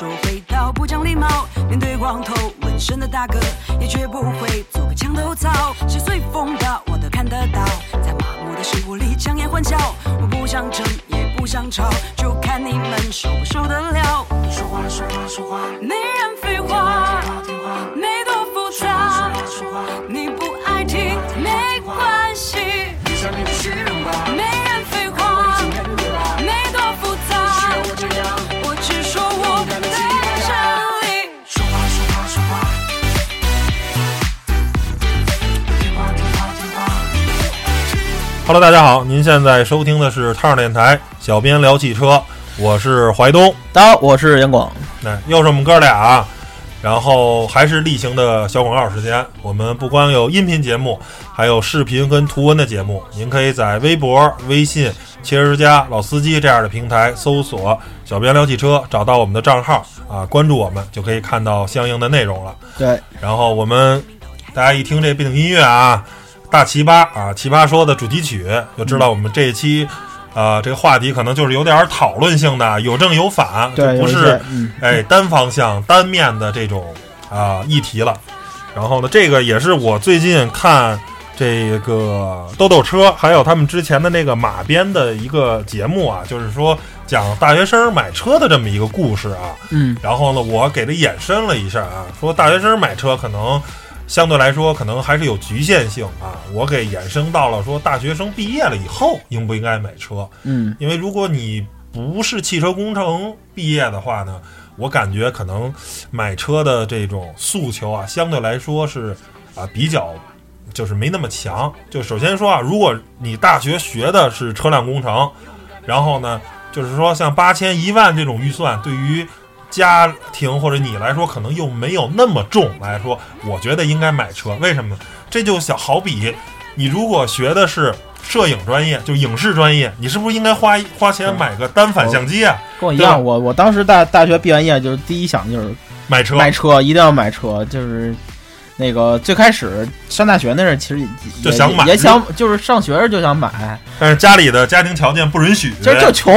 手回到不讲礼貌。面对光头纹身的大哥，也绝不会做个墙头草。是随风的，我都看得到。在麻木的生活里强颜欢笑，我不想争，也不想吵，就看你们受不受得了。说话说话说话，没人废话，Hello，大家好，您现在收听的是汤上电台，小编聊汽车，我是怀东，大家好，我是杨广。那又是我们哥俩啊，然后还是例行的小广告时间。我们不光有音频节目，还有视频跟图文的节目。您可以在微博、微信、汽车之家、老司机这样的平台搜索“小编聊汽车”，找到我们的账号啊，关注我们就可以看到相应的内容了。对，然后我们大家一听这背景音乐啊，大奇葩啊，奇葩说的主题曲，就知道我们这一期。啊、这个话题可能就是有点讨论性的，有正有反，就不是哎单方向、单面的这种啊、议题了。然后呢，这个也是我最近看这个豆豆车，还有他们之前的那个马鞭的一个节目啊，就是说讲大学生买车的这么一个故事啊。嗯，然后呢，我给它衍生了一下啊，说大学生买车可能相对来说可能还是有局限性啊。我给衍生到了说大学生毕业了以后应不应该买车？嗯，因为如果你不是汽车工程毕业的话呢，我感觉可能买车的这种诉求啊，相对来说是啊比较就是没那么强。就首先说啊，如果你大学学的是车辆工程，然后呢，就是说像八千一万这种预算，对于家庭或者你来说，可能又没有那么重来说，我觉得应该买车。为什么呢？这就小好比你如果学的是摄影专业，就影视专业，你是不是应该花花钱买个单反相机啊？跟我一样，我我当时大大学毕完业就是第一想就是买车，买车，一定要买车，就是。那个最开始上大学那阵儿，其实也也就想买也想就是上学时就想买，但是家里的家庭条件不允许。就是就穷，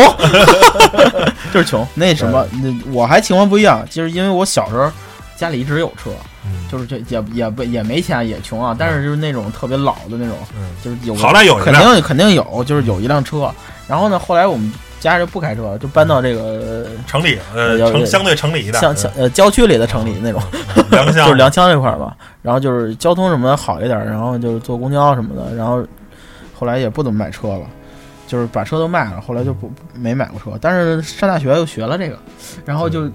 就是穷。那什么，那我还情况不一样，就是因为我小时候家里一直有车，嗯。就是这也也不也没钱也穷啊，但是就是那种特别老的那种，嗯，就是有好赖有肯，定肯定有，就是有一辆车。然后呢，后来我们家就不开车，就搬到这个城里呃城相对城里的，乡乡呃郊区里的城里那种，嗯良 乡就是良乡这块儿吧。然后就是交通什么的好一点儿，然后就是坐公交什么的。然后后来也不怎么买车了，就是把车都卖了。后来就不没买过车，但是上大学又学了这个，然后就。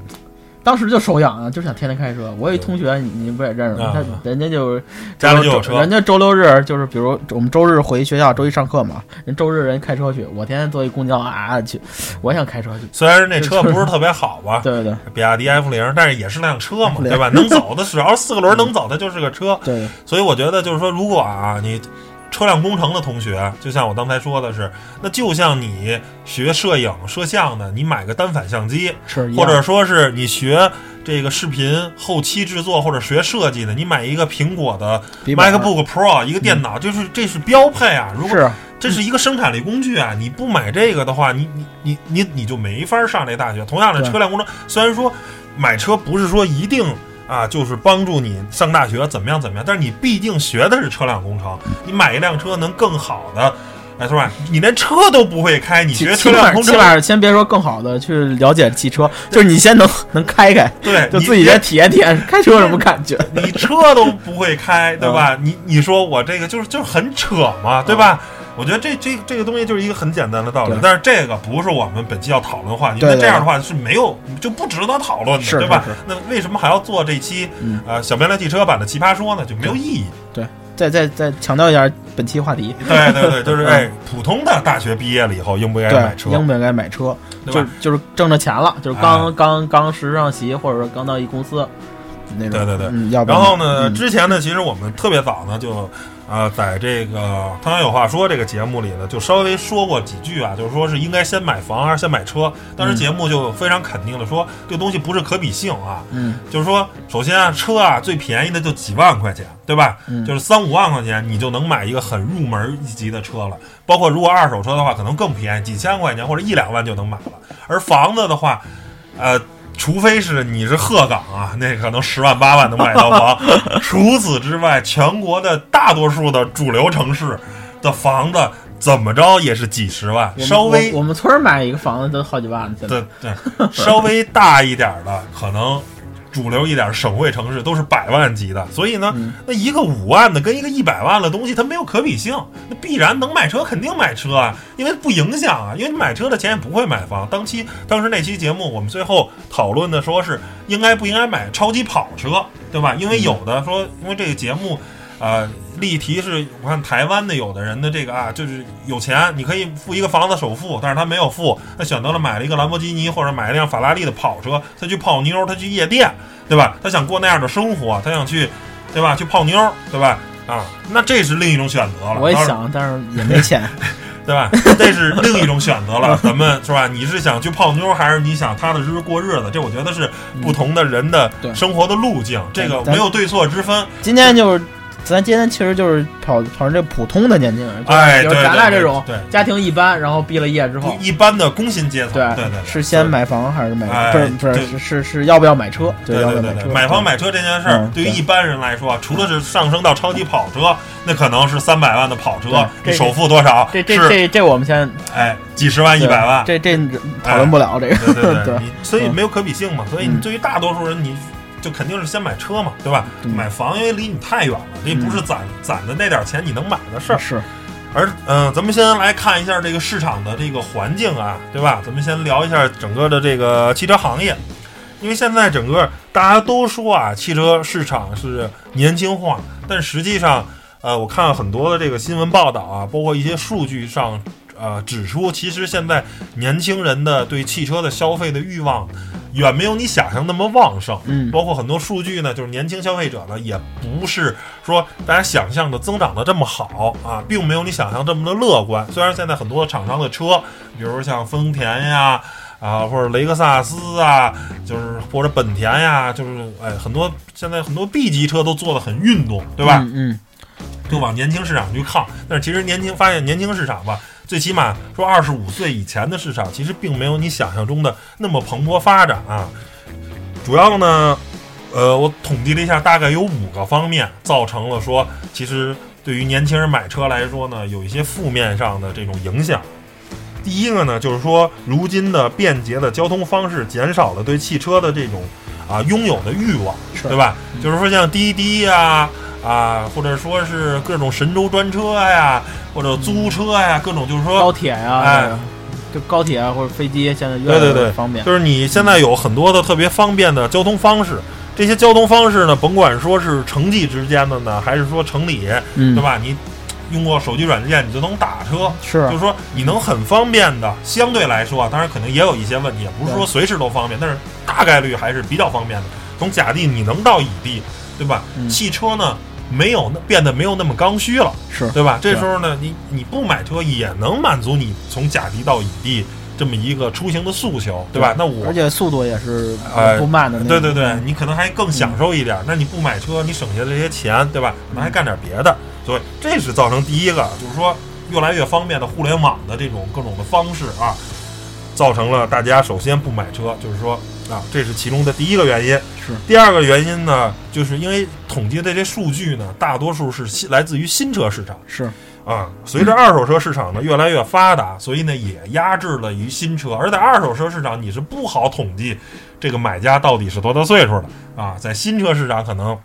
当时就手痒啊，就想天天开车。我有一同学，你你不也认识吗？啊他人家就是家里就有车人家周六日就是比如我们周日回学校，周一上课嘛，人周日人开车去，我天天坐一公交啊去，我想开车去。虽然那车不是特别好吧，对对比亚迪 F 零，但是也是辆车嘛，对吧？能走的，只要是四个轮能走，它就是个车。对，所以我觉得就是说，如果啊，你车辆工程的同学，就像我刚才说的是，那就像你学摄影摄像的，你买个单反相机，是或者说是你学这个视频后期制作或者学设计的，你买一个苹果的 MacBook Pro 一个电脑，就是这是标配啊。如果是这是一个生产力工具啊，你不买这个的话，你你你你你就没法上这大学。同样的，车辆工程虽然说买车不是说一定啊，就是帮助你上大学怎么样怎么样，但是你毕竟学的是车辆工程，你买一辆车能更好的。哎，是吧？你连车都不会开，你学车辆工程，起码先别说更好的去了解汽车，就是你先能能开开，对，就自己先体验体验开车有什么感觉。你车都不会开，对吧？你你说我这个就是就是很扯嘛，对吧？我觉得这这这个东西就是一个很简单的道理，但是这个不是我们本期要讨论的话题，因对对为这样的话是没有就不值得讨论的，对吧？那为什么还要做这期嗯呃小编聊汽车版的奇葩说呢？就没有意义。对再再再强调一下本期话题，对对对，就是哎，普通的大学毕业了以后应不应该买，车？应不应该买车？就是就是挣着钱了，就是刚哎刚刚实上席，或者说刚到一公司那种。对对对嗯，要不然然后呢，嗯之前呢，其实我们特别早呢，就呃，在这个《汤圆有话说》这个节目里呢，就稍微说过几句啊，就是说是应该先买房还是先买车。当时节目就非常肯定的说，这个东西不是可比性啊，嗯就是说，首先啊，车啊最便宜的就几万块钱，对吧？嗯就是三五万块钱，你就能买一个很入门一级的车了。包括如果二手车的话，可能更便宜，几千块钱或者一两万就能买了。而房子的话，呃，除非是你是鹤岗啊，那可能十万八万能买到房。除此之外，全国的大多数的主流城市的房子怎么着也是几十万，稍微我我们村儿买一个房子都好几万，对对，稍微大一点儿的，可能主流一点儿省会城市都是百万级的。所以呢，嗯那一个五万的跟一个一百万的东西，它没有可比性。那必然能买车，肯定买车啊，因为不影响啊，因为你买车的钱也不会买房。当期当时那期节目，我们最后讨论的说是应该不应该买超级跑车，对吧？因为有的说，因为这个节目。呃，例题是我看台湾的有的人的这个啊，就是有钱，你可以付一个房子首付，但是他没有付，他选择了买了一个兰博基尼或者买一辆法拉利的跑车，他去泡妞，他去夜店，对吧？他想过那样的生活，他想去，对吧？去泡妞，对吧？啊，那这是另一种选择了。我也想，但是也没钱。对吧？这是另一种选择了。咱们是吧？你是想去泡妞，还是你想踏踏实实过日子？这我觉得是不同的人的生活的路径，这个没有对错之分。今天就是，咱今天其实就是跑跑成这普通的年轻人，就是哎，比如对对咱俩这种对。家庭一般，然后毕了业之后，一般的工薪阶层，对对对，是先买房还是买？哎不是不是对是是是要不要买车？对对对买房买车这件事儿嗯，对对于一般人来说，除了是上升到超级跑车，那可能是三百万的跑车，这你首付多少？这这这这我们先哎几十万、一百万。这这讨论不了这个。对对对，所以嗯没有可比性嘛。所以你嗯对于大多数人，你就肯定是先买车嘛，对吧？嗯买房因为离你太远了，这不是攒攒的那点钱你能买的事儿。是，而嗯、咱们先来看一下这个市场的这个环境啊，对吧？咱们先聊一下整个的这个汽车行业，因为现在整个大家都说啊，汽车市场是年轻化，但实际上，呃，我看了很多的这个新闻报道啊，包括一些数据上，呃，指出其实现在年轻人的对汽车的消费的欲望。远没有你想象那么旺盛，嗯包括很多数据呢，就是年轻消费者呢，也不是说大家想象的增长的这么好啊，并没有你想象这么的乐观。虽然现在很多厂商的车，比如像丰田呀。啊，或者雷克萨斯啊，就是或者本田呀，就是哎，很多现在很多 B 级车都做的很运动，对吧？嗯嗯，就往年轻市场去靠。但是其实年轻发现年轻市场吧，最起码说二十五岁以前的市场，其实并没有你想象中的那么蓬勃发展啊。主要呢，呃，我统计了一下，大概有五个方面造成了说，其实对于年轻人买车来说呢，有一些负面上的这种影响。第一个呢，就是说，如今的便捷的交通方式减少了对汽车的这种啊拥有的欲望，对吧？就是说像滴滴呀、啊，或者说是各种神州专车呀，或者租车呀，各种就是说高铁呀，哎就高铁啊或者飞机，现在越来越方便。就是你现在有很多的特别方便的交通方式，这些交通方式呢，甭管说是城际之间的呢，还是说城里，嗯，对？吧？你用过手机软件，你就能打车，是就是说你能很方便的，相对来说啊，当然可能也有一些问题，也不是说随时都方便，但是大概率还是比较方便的。从甲地你能到乙地，对吧？嗯汽车呢没有那变得没有那么刚需了，是，对吧？这时候呢，你你不买车也能满足你从甲地到乙地这么一个出行的诉求，对吧？那我而且速度也是哎不慢的。对对对，你可能还更享受一点。那你不买车，你省下这些钱，对吧？可能还干点别的。所以这是造成第一个，就是说越来越方便的互联网的这种各种的方式啊，造成了大家首先不买车，就是说啊，这是其中的第一个原因。是第二个原因呢，就是因为统计的这些数据呢，大多数是新来自于新车市场。是，啊，随着二手车市场呢越来越发达，所以呢也压制了于新车。而在二手车市场，你是不好统计这个买家到底是多大岁数的啊。在新车市场，可能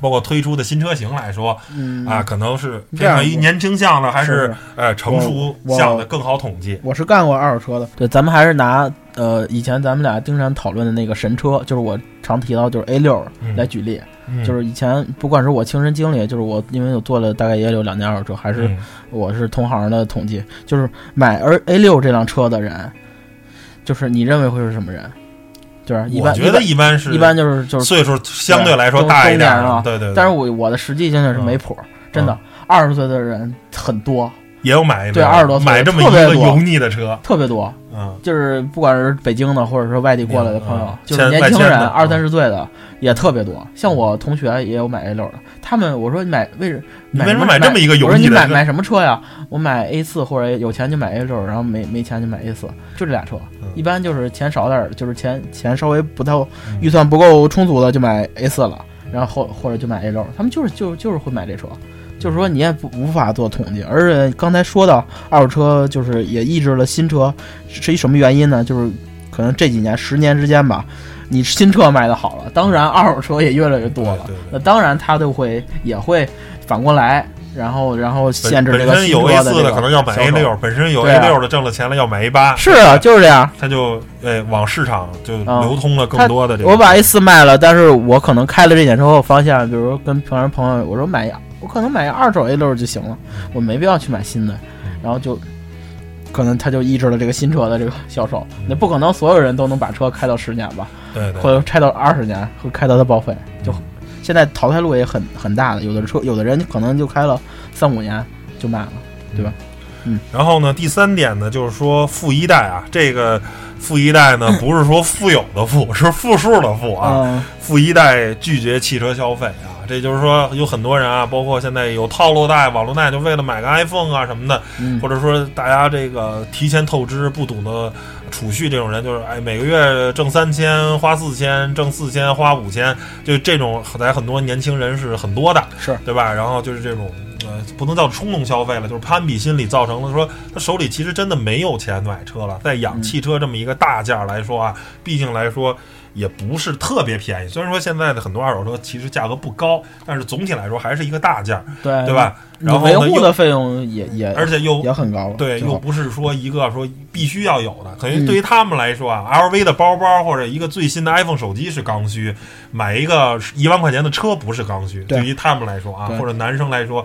包括推出的新车型来说嗯啊，，可能是这样偏向于年轻向的，还是是呃成熟向的更好统计。我是干过二手车的。对，咱们还是拿呃以前咱们俩经常讨论的那个神车，就是我常提到就是 A 六嗯来举例。嗯就是以前不管是我亲身经历，就是我因为我做了大概也有两年二手车，还是嗯我是同行的统计，就是买而 A 六这辆车的人，就是你认为会是什么人？就是一般我觉得一般是一般就是就是，岁数相对来说大一点啊对对。但是我我的实际经验是没谱，真的，二十岁的人很多，也有买对二十多岁买这么一个油腻的车，特别多，嗯，就是不管是北京的，或者说外地过来的朋友嗯，就是年轻人二三十岁的也特别多。像我同学也有买 A 六的，他们我说你买为什你为什么买买这么一个油腻的车你买买什么车呀？我买 A 四或者有钱就买 A 六，然后没没钱就买 A 四，就这俩车。嗯一般就是钱少点儿，就是钱钱稍微不太嗯预算不够充足的就买 A 四了，然后或或者就买 A 六。他们就是就就是会买这车。就是说你也不无法做统计，而且刚才说到二手车，就是也抑制了新车，是一什么原因呢？就是可能这几年十年之间吧，你新车卖的好了，当然二手车也越来越多了那当然它就会也会反过来，然后然后限制这个新本身有车 A 的这个四的可能要买 A 六，本身有 A 啊六的挣了钱了要买 A 八，是啊，就是这样。它就哎往市场就啊流通了更多的这个。我把 A 四卖了，但是我可能开了这点之后，发现，比如说跟平常朋友，我说买，我可能买个二手 A 六就行了，我没必要去买新的，然后就可能他就抑制了这个新车的这个销售。那不可能所有人都能把车开到十年吧，对对或者拆到二十年，或开到它报废。就现在淘汰路也很很大的，有的车有的人可能就开了三五年就卖了，对吧？嗯然后呢，第三点呢，就是说富一代啊，这个富一代呢，不是说富有的富，是负数的富啊。嗯，富一代拒绝汽车消费啊，这就是说有很多人啊，包括现在有套路贷、网络贷，就为了买个 iPhone 啊什么的，嗯或者说大家这个提前透支、不懂得储蓄，这种人就是哎每个月挣三千花四千，挣四千花五千，就这种在很多年轻人是很多的，是对吧？然后就是这种呃，不能叫冲动消费了，就是攀比心理造成了说他手里其实真的没有钱买车了，在养汽车这么一个大件儿来说啊，毕竟来说。也不是特别便宜，虽然说现在的很多二手车其实价格不高，但是总体来说还是一个大件儿，对对？吧？然后维护的费用也也而且又也很高了，对，又不是说一个说必须要有的，可能嗯对于他们来说啊、l v 的包包或者一个最新的 iPhone 手机是刚需，买一个一万块钱的车不是刚需。对对于他们来说啊，或者男生来说。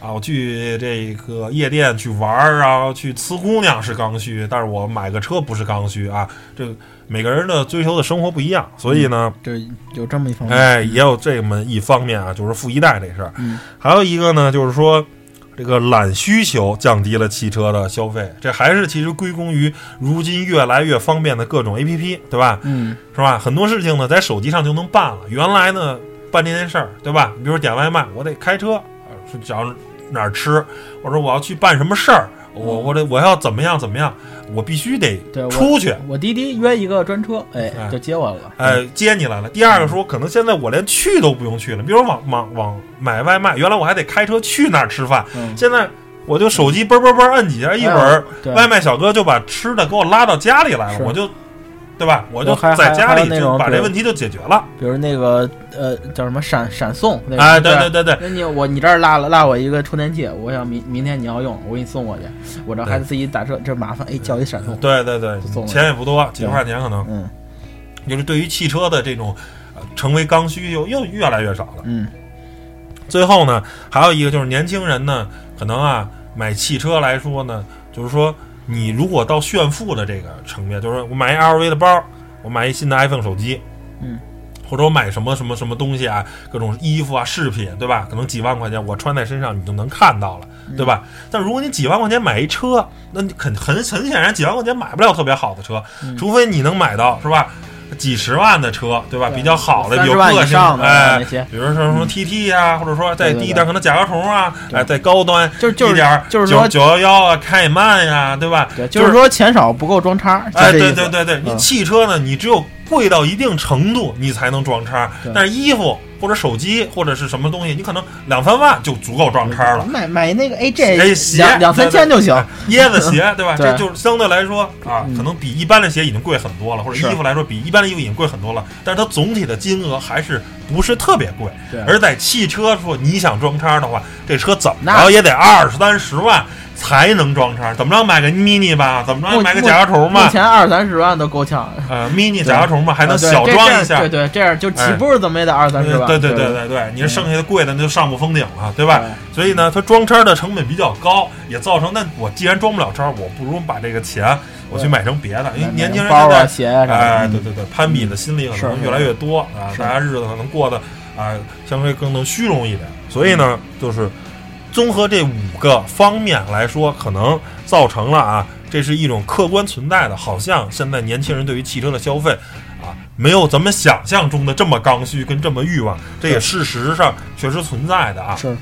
啊，我去这个夜店去玩儿啊，去呲姑娘是刚需，但是我买个车不是刚需啊。这个每个人的追求的生活不一样，所以呢，这有这么一方面，哎，也有这么一方面啊，就是富一代这事儿。嗯还有一个呢，就是说这个懒需求降低了汽车的消费，这还是其实归功于如今越来越方便的各种 APP，对吧？嗯是吧？很多事情呢，在手机上就能办了。原来呢，办这件事儿，对吧？你比如说点外卖，我得开车，找哪儿吃，或者我要去办什么事儿，我我得我要怎么样怎么样，我必须得出去。我滴滴约一个专车，哎哎，就接我了。哎，接你来了。第二个说，可能现在我连去都不用去了，比如说网网网买外卖，原来我还得开车去那儿吃饭，嗯，现在我就手机嘣嘣嘣摁几下，一会儿对外卖小哥就把吃的给我拉到家里来了，我就，对吧？我就还在家里就把这问题就解决了。比如那个呃叫什么闪闪送，那个哎，对对对对对，那你我你这儿落了落我一个充电器，我想明明天你要用，我给你送过去，我这还得自己打车，这麻烦，哎，叫一闪送，对对对钱也不多，几十块钱可能。嗯就是对于汽车的这种呃成为刚需又又越来越少了。嗯最后呢，还有一个就是年轻人呢，可能啊买汽车来说呢，就是说你如果到炫富的这个层面，就是我买一 LV 的包，我买一新的 iPhone 手机，嗯，或者我买什么什么什么东西啊，各种衣服啊、饰品，对吧？可能几万块钱我穿在身上你就能看到了，对吧？但如果你几万块钱买一车，那你肯很很显然几万块钱买不了特别好的车，嗯除非你能买到是吧？几十万的车，对吧？对比较好的、有个性哎，比如说什么 TT 呀、或者说再低一点可能甲壳虫啊，对。哎，再高端就就是一点儿就是说九九幺幺啊、开曼呀，对吧？对，就就是说钱少不够装叉，就哎，对对对对，你嗯汽车呢，你只有贵到一定程度，你才能装叉。但是衣服或者手机或者是什么东西，你可能两三万就足够装叉了。买买那个哎 AJ 鞋两两三千就行，椰子鞋，对吧？对这就是相对来说啊，嗯可能比一般的鞋已经贵很多了，或者衣服来说比一般的衣服已经贵很多了。但是它总体的金额还是不是特别贵。对而在汽车说你想装叉的话，这车怎么那着也得二三十万才能装叉。怎么着买个 mini 吧？怎么着目买个甲壳虫目吧？前二三十万都够呛，呃，mini 对甲壳虫吧，还能小装一下。对对，这样就起哎步怎么也得二三十万，对对对对对对，你这剩下的贵的那就上不封顶了，对吧？所以呢，它装叉的成本比较高，也造成那我既然装不了叉，我不如把这个钱我去买成别的，因为年轻人现在哎，嗯对对对，攀比的心理可能越来越多啊，大家日子可能过得啊相对更能虚荣一点，所以呢，就是综合这五个方面来说，可能造成了啊，这是一种客观存在的，好像现在年轻人对于汽车的消费啊，没有咱们想象中的这么刚需跟这么欲望，这也事实上确实存在的啊。是是，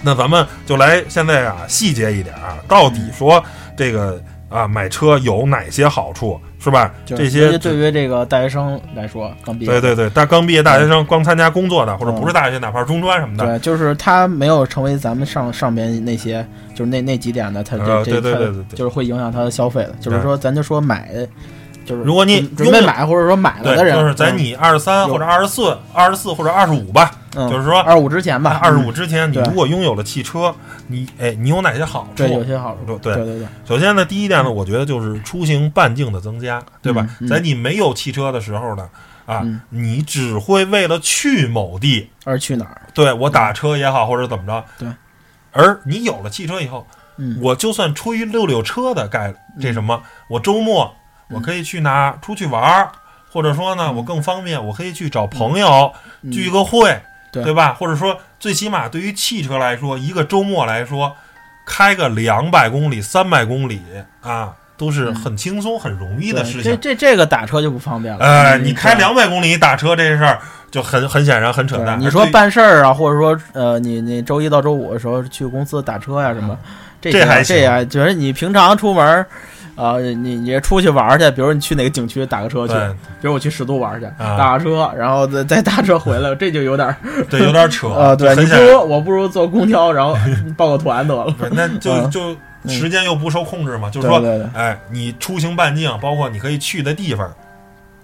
那咱们就来现在啊细节一点啊，到底说这个啊买车有哪些好处，是吧？这些对于这个大学生来说，刚毕业，对对对，大刚毕业大学生刚参加工作的，或者不是大学，哪怕是中专什么的，对，就是他没有成为咱们上上边那些，就是那那几点的，他这、呃这他对对对就是会影响他的消费的。就是说，咱就说买，就是如果你准准备买或者说买了的，人，就是在你二十三或者二十四、二十四或者二十五吧，嗯，就是说二五之前吧，二十五之前，你如果拥有了汽车，你哎，你有哪些好处？对有些好处，对对。对对，首先呢，第一点呢，我觉得就是出行半径的增加，对吧？在你没有汽车的时候呢，啊，嗯。你只会为了去某地，而去哪儿？对我打车也好，或者怎么着，对。而你有了汽车以后，嗯，我就算出于溜溜车的概这什么，我周末我可以去哪出去玩儿，或者说呢，我更方便，我可以去找朋友嗯。聚个会，对吧？或者说，最起码对于汽车来说，一个周末来说，开个两百公里、三百公里啊，都是很轻松、很容易的事情。这这这个打车就不方便了。哎，嗯你开两百公里打车这事儿就很很显然很扯淡。你说办事儿啊，或者说呃，你你周一到周五的时候去公司打车呀、什么，这还行这呀，就是你平常出门儿。啊、你你出去玩去，比如你去哪个景区打个车去，比如我去十渡玩去，啊打个车，然后再再打车回来，这就有点儿 对有点扯呃，对你不如我不如坐公交，然后报个团得了。那就嗯就时间又不受控制嘛，就是说，对对对哎，你出行半径，包括你可以去的地方，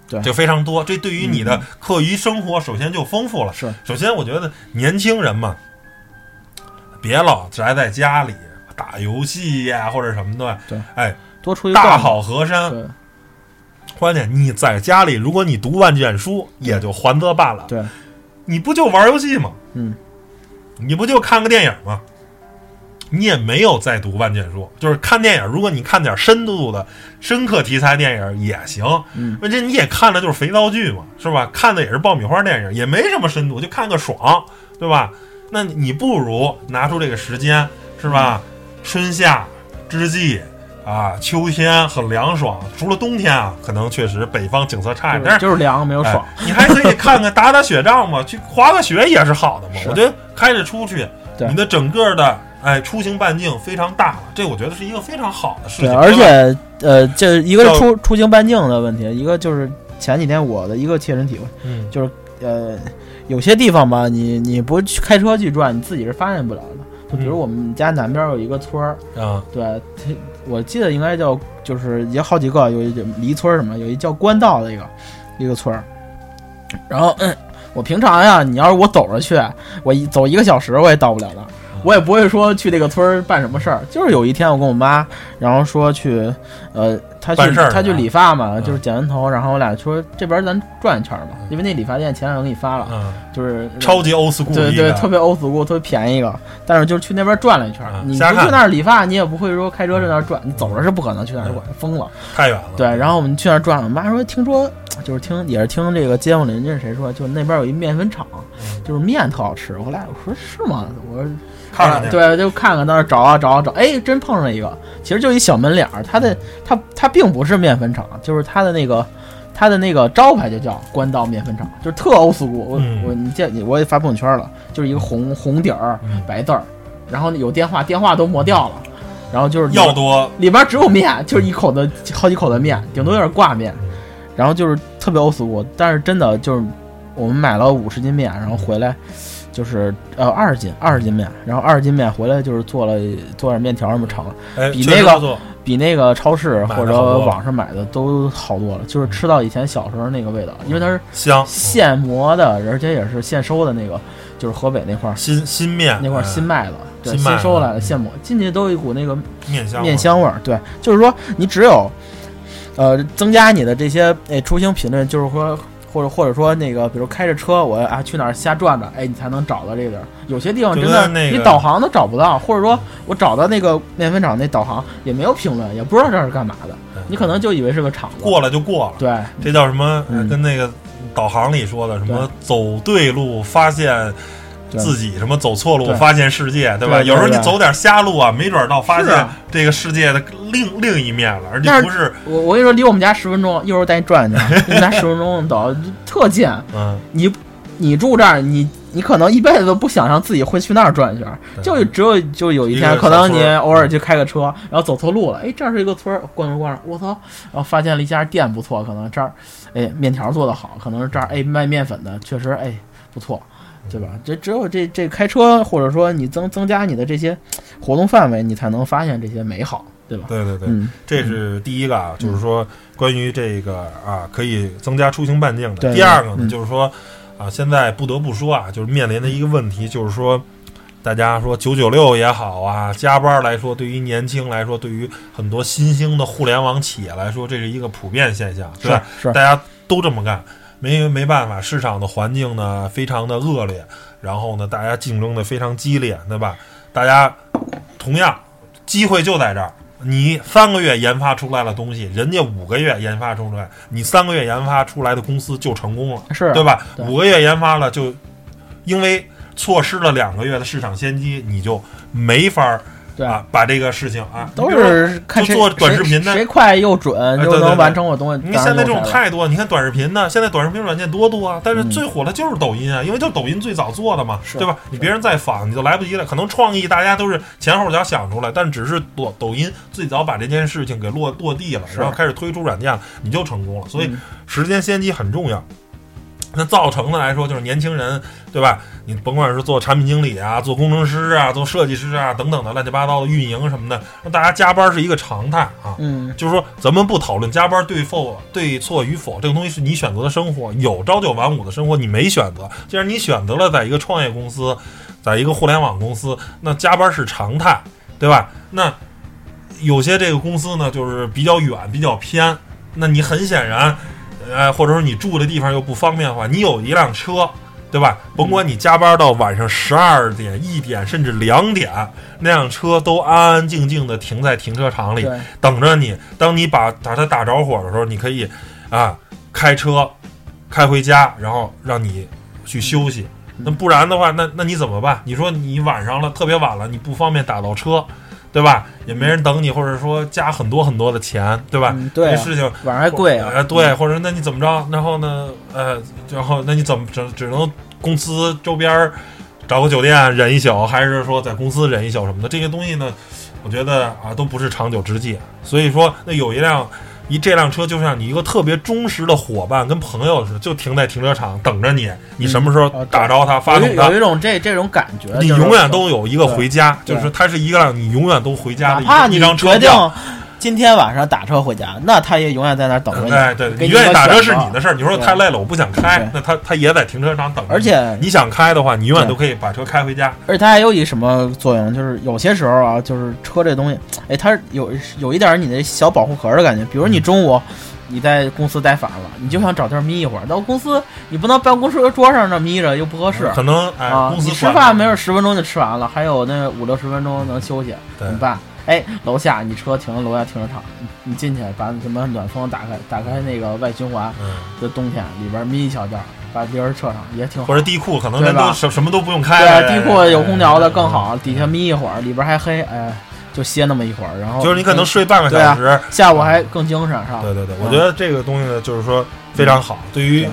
对就非常多。这对于你的嗯课余生活，首先就丰富了。是，首先我觉得年轻人嘛，别老宅在家里打游戏呀或者什么的，对，哎，大好河山。关键你在家里，如果你读万卷书，也就还则罢了。对，你不就玩游戏吗？嗯，你不就看个电影吗？你也没有再读万卷书，就是看电影。如果你看点深度的、深刻题材电影也行，嗯，问题你也看的就是肥皂剧嘛，是吧？看的也是爆米花电影，也没什么深度，就看个爽，对吧？那你不如拿出这个时间，是吧？春夏之际啊，秋天很凉爽，除了冬天啊，可能确实北方景色差一点，但是就是凉，没有爽。哎你还可以看看打打雪仗嘛，去滑个雪也是好的嘛。我觉得开着出去，对你的整个的哎出行半径非常大了，这我觉得是一个非常好的事，情。而且呃，这一个是出出行半径的问题，一个就是前几天我的一个切身体会，嗯就是呃，有些地方吧，你你不去开车去转，你自己是发现不了的。就比如嗯我们家南边有一个村儿，啊对，它我记得应该叫就是也好几个，有一离村什么，有一叫官道的一个一个村儿。然后、嗯、我平常呀，你要是我走着去，我一走一个小时我也到不了那儿，我也不会说去这个村儿办什么事儿。就是有一天我跟我妈，然后说去，呃，她去办事儿她去理发嘛，嗯就是剪完头，然后我俩说这边咱转一圈儿吧，因为那理发店前两天给你发了，嗯，就是超级欧 school 对对，特别 old school，特别便宜一个。但是就是去那边转了一圈，你不去那儿理发，你也不会说开车在那儿转，你走着是不可能去那儿转，疯了。太远了。对，然后我们去那儿转，我妈说听说就是听也是听这个街坊邻居谁说，就那边有一面粉厂，嗯就是面特好吃。后来我说是吗？我说看看对，就看看到那儿找啊找啊找，哎，真碰上一个，其实就一小门脸儿，它的它它并不是面粉厂，就是它的那个。它的那个招牌就叫官道面粉厂，就是特欧 school。我、嗯我你见你我也发朋友圈了，就是一个红红底儿嗯白字儿，然后有电话，电话都磨掉了，然后就是里要多里边只有面，就是一口的好几口的面，顶多有点挂面，然后就是特别欧 school，但是真的就是我们买了五十斤面，然后回来就是呃二十斤二十斤面，然后二十斤面回来就是做了做点面条那么炒，哎，比那个比那个超市或者网上买的都好多了，就是吃到以前小时候那个味道，因为它是香。现磨的，而且也是现收的那个，就是河北那块儿新新面那块新卖的，对，新收来的现磨，进去都有一股那个面香面香味儿。对，就是说你只有呃增加你的这些哎出行频率，就是说。或者或者说那个，比如开着车，我啊去哪儿瞎转转，哎，你才能找到这个地儿。有些地方真的那个你导航都找不到，或者说我找到那个面粉厂那导航也没有评论，也不知道这是干嘛的，你可能就以为是个厂子。过了就过了，对这叫什么？嗯跟那个导航里说的什么走对路发现对自己什么走错路发现世界，对吧？有时候你走点瞎路啊，没准儿到发现这个世界的另另一面了，而且不是我我跟你说，离我们家十分钟，一会儿带你转去，离我们家十分钟走，特近。嗯，你你住这儿，你你可能一辈子都不想象自己会去那儿转一圈就只有就有一天，可能你偶尔去开个车，然后走错路了，哎，这儿是一个村儿，逛着逛着，我操，然后发现了一家店不错，可能这儿，哎，面条做的好，可能是这儿，哎，卖面粉的确实，哎，不错。对吧？这只有这这开车，或者说你增增加你的这些活动范围，你才能发现这些美好，对吧？对对对，嗯，这是第一个啊，就是说关于这个啊，可以增加出行半径的。第二个呢，嗯就是说啊，现在不得不说啊，就是面临的一个问题，就是说。大家说九九六也好啊，加班来说，对于年轻来说，对于很多新兴的互联网企业来说，这是一个普遍现象，对吧？是大家都这么干，没没办法，市场的环境呢非常的恶劣，然后呢，大家竞争的非常激烈，对吧？大家同样机会就在这儿，你三个月研发出来的东西，人家五个月研发出来，你三个月研发出来的公司就成功了，是对吧？对五个月研发了，就因为错失了两个月的市场先机，你就没法儿对啊把这个事情啊，都是看就做短视频的谁谁快又准，又能完成我东西。你看现在这种太多，你看短视频呢，现在短视频软件多多啊，但是嗯最火的就是抖音啊，因为就抖音最早做的嘛，对吧？你别人再仿你就来不及了，可能创意大家都是前后脚想出来，但只是抖抖音最早把这件事情给落落地了，然后开始推出软件了，你就成功了。所以嗯时间先机很重要。那造成的来说，就是年轻人，对吧？你甭管是做产品经理啊，做工程师啊，做设计师啊等等的乱七八糟的运营什么的，那大家加班是一个常态啊。嗯，就是说，咱们不讨论加班对否、对错与否，这个东西是你选择的生活。有朝九晚五的生活，你没选择。既然你选择了在一个创业公司，在一个互联网公司，那加班是常态，对吧？那有些这个公司呢，就是比较远、比较偏，那你很显然，呃，或者说你住的地方又不方便的话，你有一辆车。对吧？甭管你加班到晚上十二点、一点，甚至两点，那辆车都安安静静的停在停车场里，等着你。当你把把它打着火的时候，你可以啊开车开回家，然后让你去休息。那不然的话，那那你怎么办？你说你晚上了，特别晚了，你不方便打到车，对吧？也没人等你，或者说加很多很多的钱，对吧？嗯对啊这事情晚上还贵啊。呃，对，或者那你怎么着？然后呢，呃，然后那你怎么只只能公司周边儿找个酒店忍一宿，还是说在公司忍一宿什么的？这些东西呢，我觉得啊都不是长久之计。所以说，那有一辆一这辆车就像你一个特别忠实的伙伴，跟朋友似的，就停在停车场等着你。你什么时候打着它，发动它有一，种这这种感觉，你永远都有一个回家，就是它是一个让你永远都回家的一张车票。今天晚上打车回家，那他也永远在那儿等着你。哎，对，你你愿意打车是你的事儿。你说太累了，我不想开，那他他也在停车场等着。而且你想开的话，你永远都可以把车开回家。而且它还有一什么作用，就是有些时候啊，就是车这东西，哎，它有有一点你的小保护壳的感觉。比如你中午你在公司待烦了，你就想找地儿眯一会儿，到公司你不能办公室桌上那眯着又不合适。可能哎，啊，公司你吃饭没准十分钟就吃完了，还有那五六十分钟能休息，怎么办？哎，楼下你车停楼下停车场，你你进去把什么暖风打开，打开那个外循环，嗯，就冬天里边眯一小觉，把地儿撤上也挺好。或者地库可能人都什什么都不用开对啊，地库有空调的更哎。好，底下眯一会儿，里边还黑，哎，就歇那么一会儿，然后就是你可能睡半个小时。下午还更精神，是吧？对对对，嗯我觉得这个东西呢，就是说非常好。对于对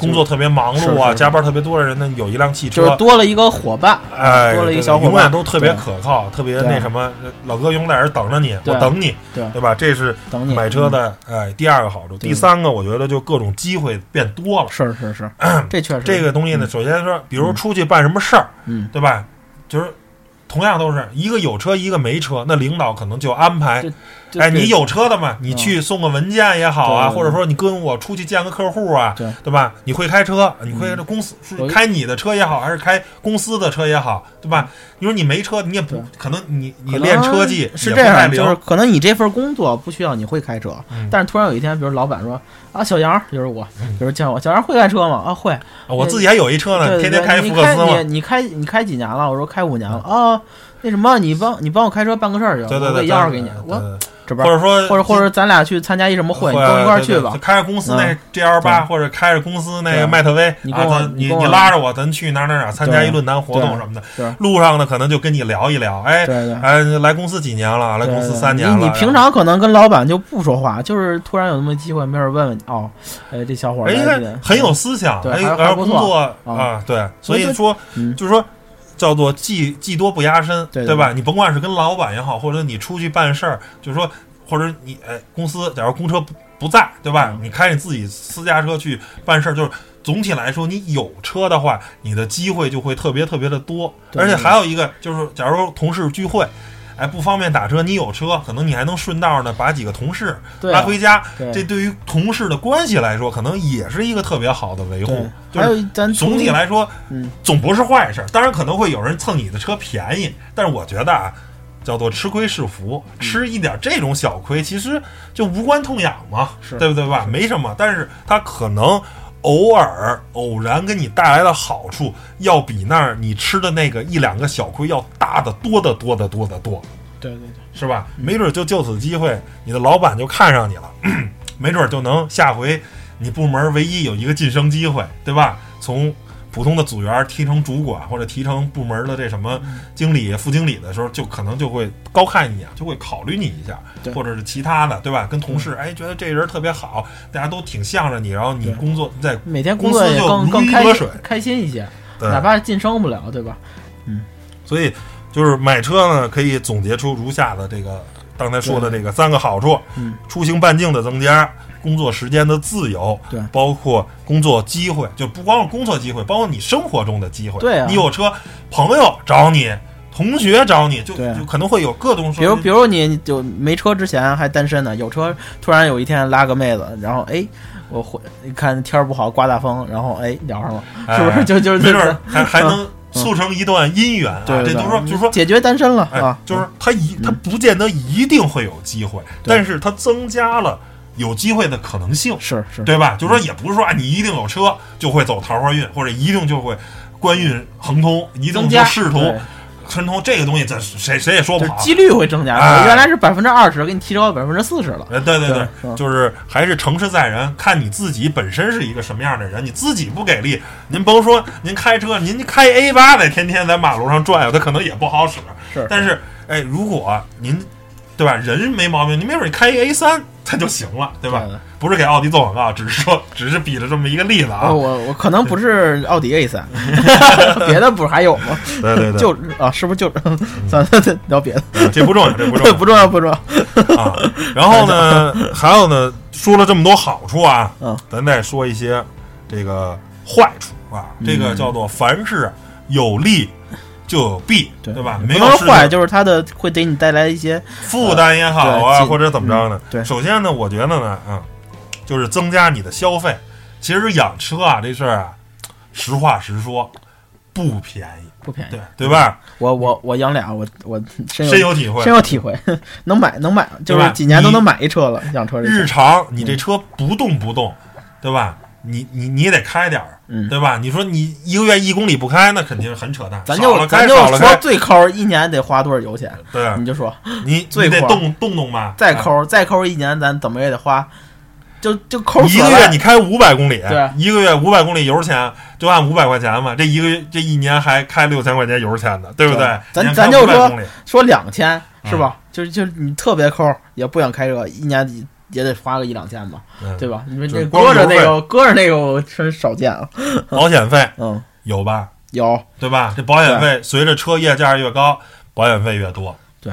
工作特别忙碌啊、加班特别多的人呢，有一辆汽就是车。多了一个伙伴，哎，多了一个小伙伴，永远都特别可靠，特别那什么，老哥永远在这等着你，我等你，对对吧？这是等你买车的哎第二个好处。第三个，我觉得就各种机会变多了。是是是，这确实这个东西呢，首先说，比如出去办什么事儿，嗯，对吧？就是同样都是一个有车，一个没车，那领导可能就安排哎，你有车的嘛，你嗯去送个文件也好啊，或者说你跟我出去见个客户啊，对对吧？你会开车，你会这公司是开你的车也好，还是开公司的车也好，对吧？你说你没车，你也不可能，你你练车技是这样，就是可能你这份工作不需要你会开车，嗯但是突然有一天，比如老板说啊，小杨就是我，嗯比如叫我小杨会开车吗？啊，会，我自己还有一车呢，天天开福克斯嘛，你你开你开几年了？我说开五年了啊。那什么，你帮你帮我开车办个事儿去，对对对，我给钥匙给你。我这边或者说或者或者咱俩去参加一什么会，跟我一块儿去吧就。开着公司那嗯 GL 八，或者开着公司那个迈特威，你跟我啊你你拉着我，咱去哪哪哪参加一论坛活动什么的。路上呢，可能就跟你聊一聊，哎对对哎，来公司几年了？来公司三年了。你你平常可能跟老板就不说话，就是突然有那么机会，没准问问你哦，哎，这小伙儿哎，很有思想，对哎，还还不错然后工作啊啊，对，所所以说嗯就是说。叫做技技多不压身，对对吧？你甭管是跟老板也好，或者你出去办事儿，就是说，或者你哎，公司假如公车不不在，对吧？嗯你开你自己私家车去办事儿，就是总体来说，你有车的话，你的机会就会特别特别的多。而且还有一个就是，假如同事聚会，哎，不方便打车，你有车，可能你还能顺道呢把几个同事拉回家。对这对于同事的关系来说，可能也是一个特别好的维护。，就是还有咱总体来说，嗯，总不是坏事儿。当然可能会有人蹭你的车便宜，但是我觉得啊，叫做吃亏是福，嗯吃一点这种小亏，其实就无关痛痒嘛，对不对吧？没什么，但是它可能。偶尔偶然给你带来的好处，要比那儿你吃的那个一两个小亏要大得多得多得多得多。对对对，是吧？没准就就此机会，你的老板就看上你了，没准就能下回你部门唯一有一个晋升机会，对吧？从普通的组员提成主管或者提成部门的这什么经理、副经理的时候，就可能就会高看你一眼，就会考虑你一下，或者是其他的，对吧？跟同事哎觉得这人特别好，大家都挺向着你，然后你工作在每天工作就如更更开鱼得水开心一些，对。哪怕晋升不了，对吧？嗯。所以就是买车呢，可以总结出如下的这个刚才说的这个三个好处：嗯。出行半径的增加，工作时间的自由，对。包括工作机会，就不光是工作机会，包括你生活中的机会。对啊。你有车，朋友找你，同学找你，就就可能会有各种比如比如你你就没车之前还单身呢，有车突然有一天拉个妹子，然后哎，我回你看天儿不好，刮大风，然后哎聊上了，是不是？哎就就是没准儿还还能 促成一段姻缘啊！这都说就是说解决单身了哎啊，，就是他一他不见得一定会有机会，但是他增加了有机会的可能性。是是，对吧？就是说，也不是说啊，你一定有车就会走桃花运，或者一定就会官运亨通，一定就仕途对亨通。这个东西，咱谁谁也说不好。几率会增加，哎原来是百分之二十，给你提高到百分之四十了。对，对对对就是还是成事在人，看你自己本身是一个什么样的人。你自己不给力，您甭说您开车，您开 A 八在，天天在马路上转悠，它可能也不好使。是但是，哎，如果您对吧，人没毛病，你没准你开一 A 三它就行了，对吧？对不是给奥迪做广告，只是说，只是比了这么一个例子啊我。我我可能不是奥迪 A 三，别的不是还有吗？对对对，就啊，是不是就 算了，聊别的，嗯这不重要，这不重要不重要不重要。啊。然后呢，还有呢，说了这么多好处啊，嗯，咱再说一些这个坏处啊。这个叫做凡事有利就有弊，对对吧？没有事能说坏，就是它的会给你带来一些负担也好啊，或者怎么着呢嗯？对首先呢，我觉得呢，啊，就是增加你的消费。其实养车啊这事儿啊，实话实说，不便宜，不便宜对。对吧？我我我养俩，我我深有深有体会深。有体会，能买能买，就是几年都能买一车了。养车日常你这车不动不动，对吧？你你你也得开点儿，嗯对吧？你说你一个月一公里不开，那肯定很扯淡。咱就咱就说最抠一年得花多少油钱？对啊，你就说你最得动动动吧。啊再抠再抠一年，咱怎么也得花，就就抠一个月你开五百公里，对一个月五百公里油钱就按五百块钱嘛，这一个月这一年还开六千块钱油钱呢，对不对？咱咱就说500公里说两千是吧？嗯就是就是你特别抠，也不想开车，一年也也得花个一两千吧，嗯对吧？你说就是这搁着那个搁着那个我真少见啊。保险费嗯，有吧？有，对吧？这保险费随着车业价越高，保险费越多。对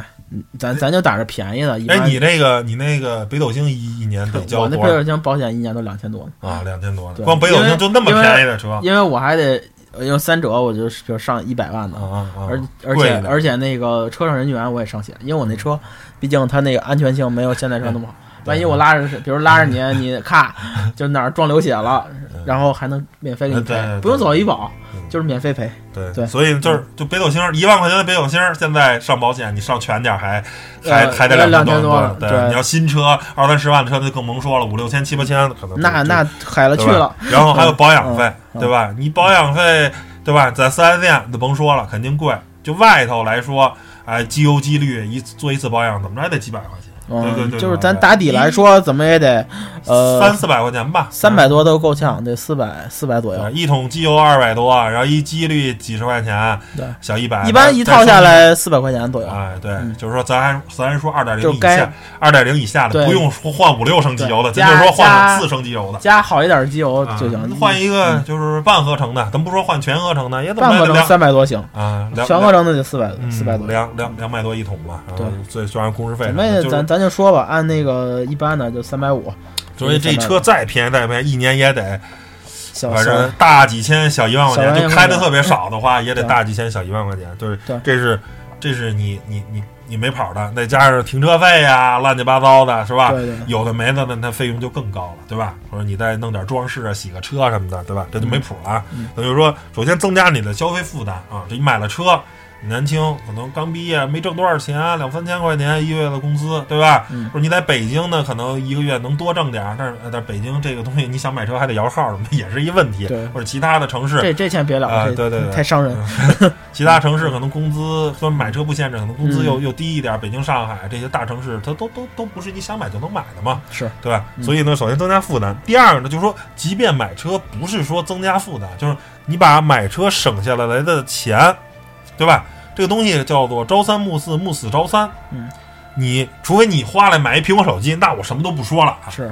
咱咱就打着便宜的。一哎，你那个你那个北斗星一一年得交 我那北斗星保险一年都两千多呢，啊？两千多呢，光北斗星就那么便宜的车因为我还得用三折，我就就上一百万呢。啊啊！而而且而且那个车上人员我也上险，因为我那车，毕竟它那个安全性没有现代车那么好。万一我拉着，比如拉着你，你咔 就哪儿撞流血了，然后还能免费给你赔不用走医保嗯，就是免费赔。对对所以就是就北斗星一万块钱的北斗星，现在上保险你上全点还还呃还得两千千多多，对，你要新车二三十万的车那就更甭说了，五六千七八千可能那那海了去了，然后还有保养费，嗯对吧？你保养费，对吧？在四 S 店就甭说了，肯定贵。就外头来说，哎，机油机滤一做一次保养，怎么着也得几百块钱。嗯，对对对就是咱打底来说，怎么也得呃三四百块钱吧，三百多都够呛，得四百四百左右，。一桶机油二百多，然后一机滤几十块钱，对，小一百，一般一套下来四百块钱左右。哎，对，嗯就是说咱还咱还说二点零以下，二点零以下的不用说换五六升机油的，对咱就说换四升机油的。加好一点的机油啊就行，换一个就是半合成的，咱不说换全合成的，也怎么半合成两三百多行，啊，两全合成的得四百嗯四百多。两两两百多一桶吧，对最算上工时费什咱咱咱就说吧，按那个一般的就三百五，所以这车再便宜再便宜，一年也得小反正大几千小一万块钱，就开的特别少的话，也得大几千小一万块钱，就是对这是这是你你你你没跑的，再加上停车费呀，乱七八糟的，是吧？有的没的，那它费用就更高了，对吧？或者你再弄点装饰啊，洗个车什么的，对吧？这就没谱了等于说，首先增加你的消费负担啊，这你买了车。你年轻，可能刚毕业，没挣多少钱，两三千块钱一个月的工资，对吧？嗯或者你在北京呢，可能一个月能多挣点儿，但是呃但北京这个东西，你想买车还得摇号，什么也是一问题。对或者其他的城市，这这先别聊，啊这对对对太伤人。其他城市可能工资说买车不限制，可能工资嗯又、又低一点。北京、上海这些大城市，它都都都不是你想买就能买的嘛，是对吧？嗯所以呢，首先增加负担。第二个呢，就是说，即便买车不是说增加负担，就是你把买车省下来的钱，对吧？这个东西叫做朝三暮四，暮四朝三。嗯，你除非你花来买一苹果手机，那我什么都不说了啊。是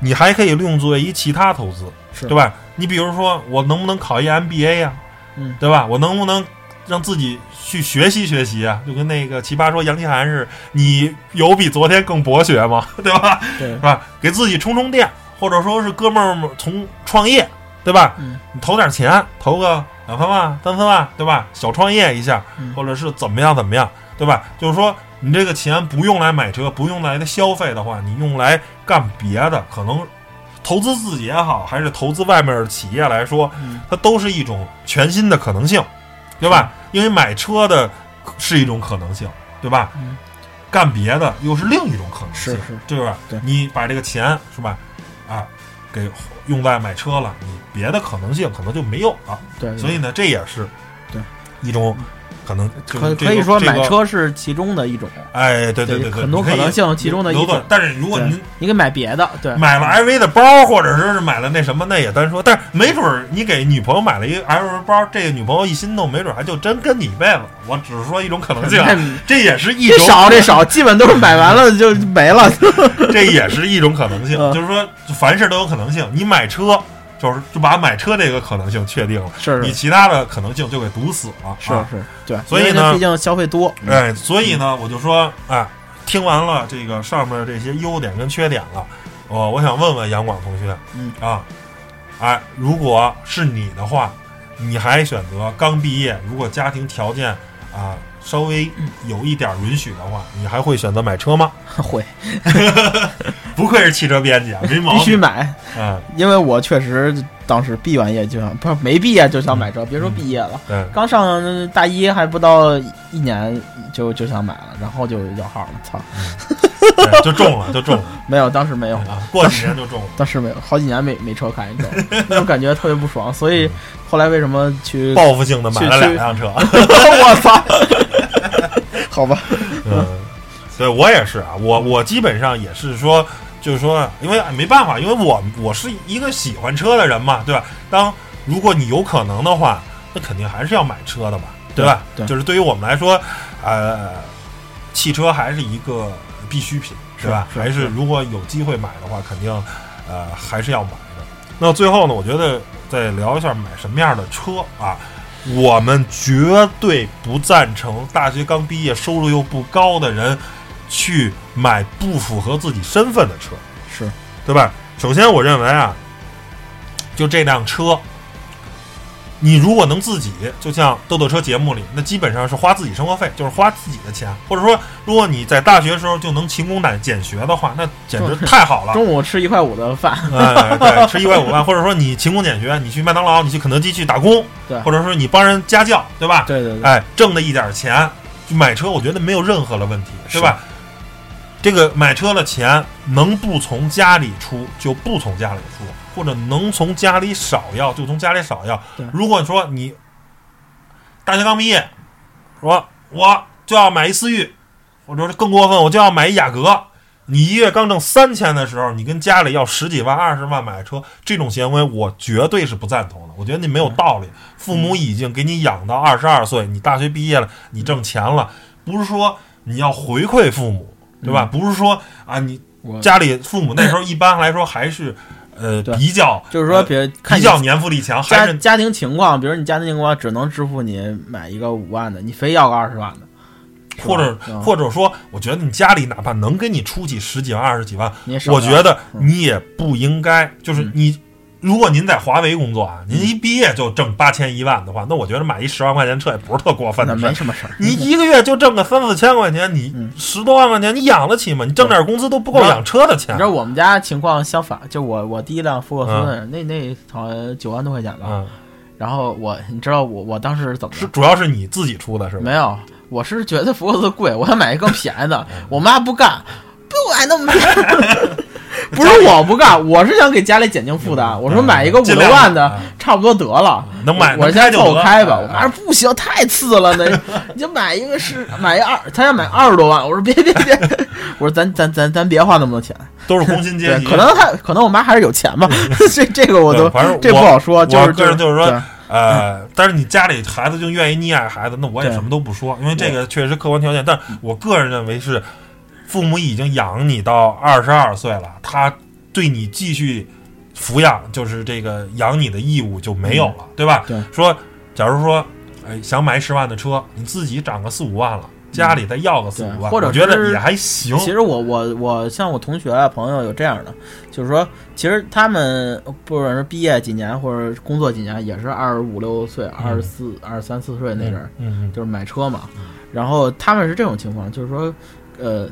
你还可以利用作为一其他投资，是，对吧？你比如说，我能不能考一 MBA 呀、嗯对吧？我能不能让自己去学习学习啊？就跟那个奇葩说杨奇涵似的，你有比昨天更博学吗？对吧？对是，吧？给自己充充电，或者说是哥们儿们从创业，对吧？嗯你投点钱，投个两三万、三四万，对吧？小创业一下，嗯或者是怎么样怎么样，对吧？就是说，你这个钱不用来买车，不用来的消费的话，你用来干别的，可能投资自己也好，还是投资外面的企业来说，嗯它都是一种全新的可能性，对吧？因为买车的是一种可能性，对吧？嗯干别的又是另一种可能性，是是对吧？你把这个钱是吧，啊，给用在买车了，你别的可能性可能就没有了。对，对。所以呢，这也是对。一种可能，可可以说买，车是其中的一种，哎，对对对，很多可能性其中的一种但是如果对您你给买别的，对，买了 LV 的包，或者说是买了那什么，那也单说。但是没准儿你给女朋友买了一个 LV 包，这个女朋友一心动，没准儿还就真跟你一辈子。我只是说一种可能性这也是一这种少这少，基本都是买完了就没了。这也是一种可能性，嗯就是说凡事都有可能性。你买车，就是就把买车这个可能性确定了，是你其他的可能性就给堵死了。是啊、是，对，所以呢毕竟消费多，哎，所以呢，我就说，哎，听完了这个上面这些优点跟缺点了，我我想问问杨广同学，嗯。啊，哎，如果是你的话，你还选择刚毕业，如果家庭条件啊稍微有一点允许的话，你还会选择买车吗？会 不愧是汽车编辑啊，没毛病。必须买，嗯，因为我确实当时毕完业就想，不是没毕业就想买车，别说毕业了，对，刚上大一还不到一年就就想买了，然后就摇号了，操，就中了，就中了 没有，当时没有。啊！过几年就中了。当时没有，好几年没没车开，你知道吗？那种感觉特别不爽，所以后来为什么去？报复性的买了两辆车，我操！好吧，嗯，对我也是啊，我我基本上也是说，就是说，因为没办法，因为我我是一个喜欢车的人嘛，对吧？当如果你有可能的话，那肯定还是要买车的嘛，对吧？对对就是对于我们来说，呃，汽车还是一个必需品，是吧？是是还是如果有机会买的话，肯定呃还是要买的。那最后呢，我觉得再聊一下买什么样的车啊。我们绝对不赞成大学刚毕业、收入又不高的人去买不符合自己身份的车，是对吧？首先，我认为啊，就这辆车，你如果能自己，就像豆豆车节目里，那基本上是花自己生活费，就是花自己的钱，或者说，如果你在大学的时候就能勤工俭俭学的话，那简直太好了。中午吃一块五的饭，哎，对，吃一块五饭，或者说你勤工俭学，你去麦当劳，你去肯德基去打工，对或者说你帮人家教，对吧？对对对，哎，挣的一点钱，就买车，我觉得没有任何的问题，对吧？这个买车的钱能不从家里出就不从家里出，或者能从家里少要就从家里少要对。如果说你大学刚毕业，说我就要买一思域，或者说更过分，我就要买一雅阁，你一月刚挣三千的时候，你跟家里要十几万、二十万买车，这种行为我绝对是不赞同的。我觉得你没有道理。父母已经给你养到二十二岁，你大学毕业了，你挣钱了，不是说你要回馈父母，对吧？不是说啊，你家里父母那时候一般来说还是呃比较，就是说，呃比如比较年富力强，还是家家庭情况，比如你家庭情况只能支付你买一个五万的，你非要个二十万的，或者嗯。或者说，我觉得你家里哪怕能给你出起十几万、二十几万，我觉得嗯。你也不应该，就是嗯。你，如果您在华为工作啊，您一毕业就挣八千一万的话，那我觉得买一十万块钱车也不是特过分那的事儿。没什么事儿。你一个月就挣个三四千块钱，你嗯十多万块钱，你养得起吗？你挣点工资都不够养车的钱你知。道我们家情况相反，就我我第一辆福克斯那那好像九万多块钱吧，嗯，然后我你知道我我当时是怎么？是主要是你自己出的是吧？没有，我是觉得福克斯贵，我想买一更便宜的，我妈不干，不买那么便宜。不是我不干，我是想给家里减轻负担。我说买一个五六万的嗯差不多得了，能买我先凑合开吧。哎我妈说不行，太次了，那你就买一个是买一二，他要买二十多万。我说别别别，我说咱咱咱咱别花那么多钱。都是工薪阶，级。可能他可能我妈还是有钱吧，这这个我都这不好说。就是我个人就是说呃，但是你家里孩子就愿意溺爱孩子，那我也什么都不说，因为这个确实客观条件。但我个人认为是，父母已经养你到二十二岁了，他对你继续抚养，就是这个养你的义务就没有了，对吧？对说，假如说，哎，想买十万的车，你自己涨个四五万了，家里再要个四五万，或者我觉得也还行。其实我我我像我同学啊朋友有这样的，就是说，其实他们不管是毕业几年或者工作几年，也是二十五六岁、二十四、二十三四岁那阵儿，嗯，嗯就是买车嘛。然后他们是这种情况，就是说，呃，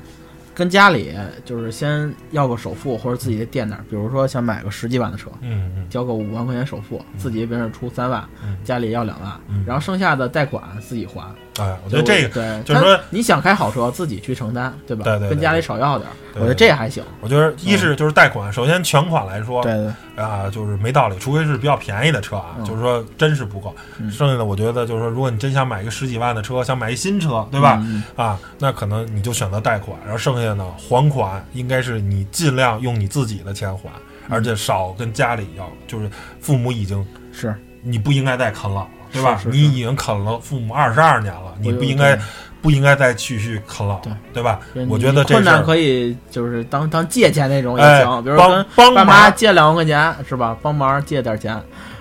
跟家里就是先要个首付或者自己垫点儿，比如说想买个十几万的车，嗯嗯。交个五万块钱首付，自己别人出三万，嗯。家里要两万嗯，然后剩下的贷款自己还。嗯，哎，我觉得这个，对，就是说你想开好车，自己去承担，对吧？对对对跟家里少要点我觉得这还行。我觉得一是就是贷款，首先全款来说，对对，啊，就是没道理，除非是比较便宜的车啊，嗯就是说真是不够。嗯剩下的我觉得就是说，如果你真想买一个十几万的车，想买一新车，对吧？嗯啊，那可能你就选择贷款，然后剩下的呢还款，应该是你尽量用你自己的钱还，而且少跟家里要，就是父母已经是你不应该再啃老了，对吧？你已经啃了父母二十二年了，你不应该对不应该再继续啃老，对对吧？我觉得这困难可以就是当当借钱那种也哎行，比如帮跟帮爸妈忙借两万块钱是吧？帮忙借点钱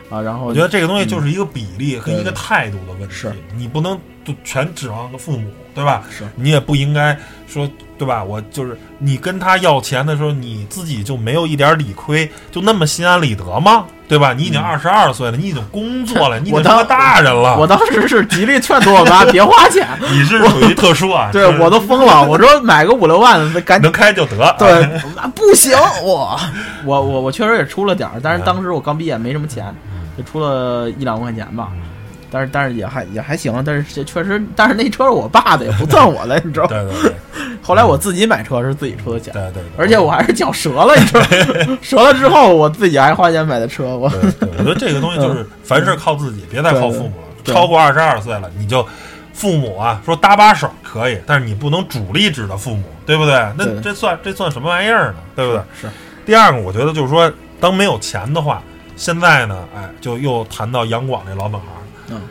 啊，然后我觉得这个东西就是一个比例跟一个态度的问题，是你不能就全指望着父母，对吧？是你也不应该说，对吧？我就是你跟他要钱的时候，你自己就没有一点理亏，就那么心安理得吗？对吧？你已经二十二岁了，你已经工作了，你已经当大人了，我当时是极力劝阻我妈 别花钱，你是属于特殊啊，对我都疯了，我说买个五六万的赶紧。能开就得，对，不行，我我我我确实也出了点儿，但是当时我刚毕业没什么钱，就出了一两万块钱吧。但是但是也还也还行，但是这确实，但是那车是我爸的，也不算我的，你知道吗？对对对 后来我自己买车是自己出的钱，对对对，而且我还是脚折了，你知道吗？折了之后我自己还花钱买的车，我我觉得这个东西就是凡事靠自己，别再靠父母了。超过二十二岁了，你就父母啊说搭把手可以，但是你不能主力指的父母，对不对？那这算这算什么玩意儿呢？对不对？是第二个，我觉得就是说，当没有钱的话，现在呢，哎，就又谈到杨广这老本行，嗯，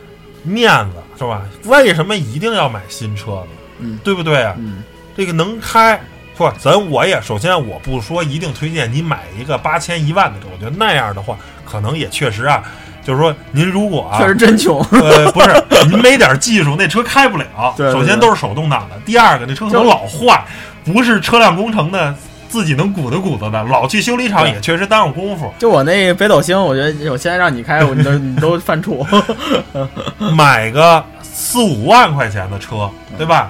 面子是吧？为什么一定要买新车呢？嗯对不对啊？嗯这个能开，不，咱我也首先我不说一定推荐你买一个八千一万的车，我觉得那样的话，可能也确实啊，就是说您如果啊确，实真穷，呃，不是您没点技术，那车开不了。对对首先都是手动挡的，第二个那车可能老坏，不是车辆工程的自己能鼓捣鼓捣的，老去修理厂也确实耽误功夫。就我那北斗星，我觉得我现在让你开，我你都你 都犯怵。买个四五万块钱的车，对吧？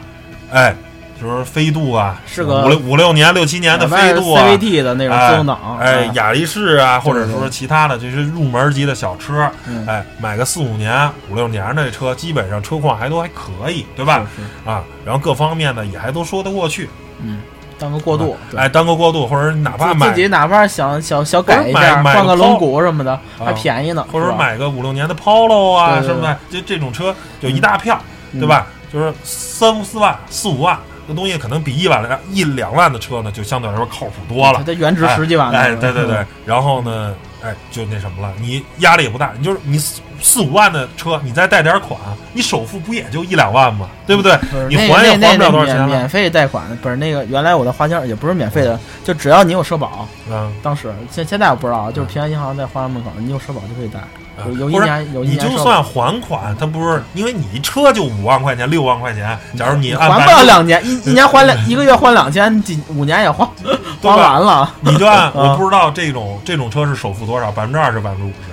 哎，就是飞度啊，是个五六五六年、六七年的飞度啊，CVT 的那种自动挡，哎，啊雅力士啊，或者说其他的这些入门级的小车，嗯。哎，买个四五年、五六年的车，基本上车况还都还可以，对吧？是是。啊，然后各方面呢也还都说得过去，嗯，当个过渡，对哎，当个过渡，或者哪怕自买自己哪怕想小小改一下，换个轮毂什么的，啊还便宜呢，或者买个五六年的 Polo 啊什么的，就这种车就一大票，嗯对吧？就是三四万、四五万那东西可能比一万两一两万的车呢，就相对来说靠谱多了它。原值十几万呢哎，对对对，然后呢，哎，就那什么了，你压力也不大，你就是你四四五万的车，你再贷点款，你首付不也就一两万吗？对不对？不你还也还不了多少钱免免费贷款，不是那个原来我的花销也不是免费的，就只要你有社保，嗯，当时现现在我不知道，就是平安银行在花园门口，你有社保就可以贷，有有一不是年有一你就算还款，他不是因为你一车就五万块钱、六万块钱，假如你按还不了两年，一一年还两 一个月还两千，几五年也花花完了。你就按啊 我不知道这种这种车是首付多少，百分之二十、百分之五十。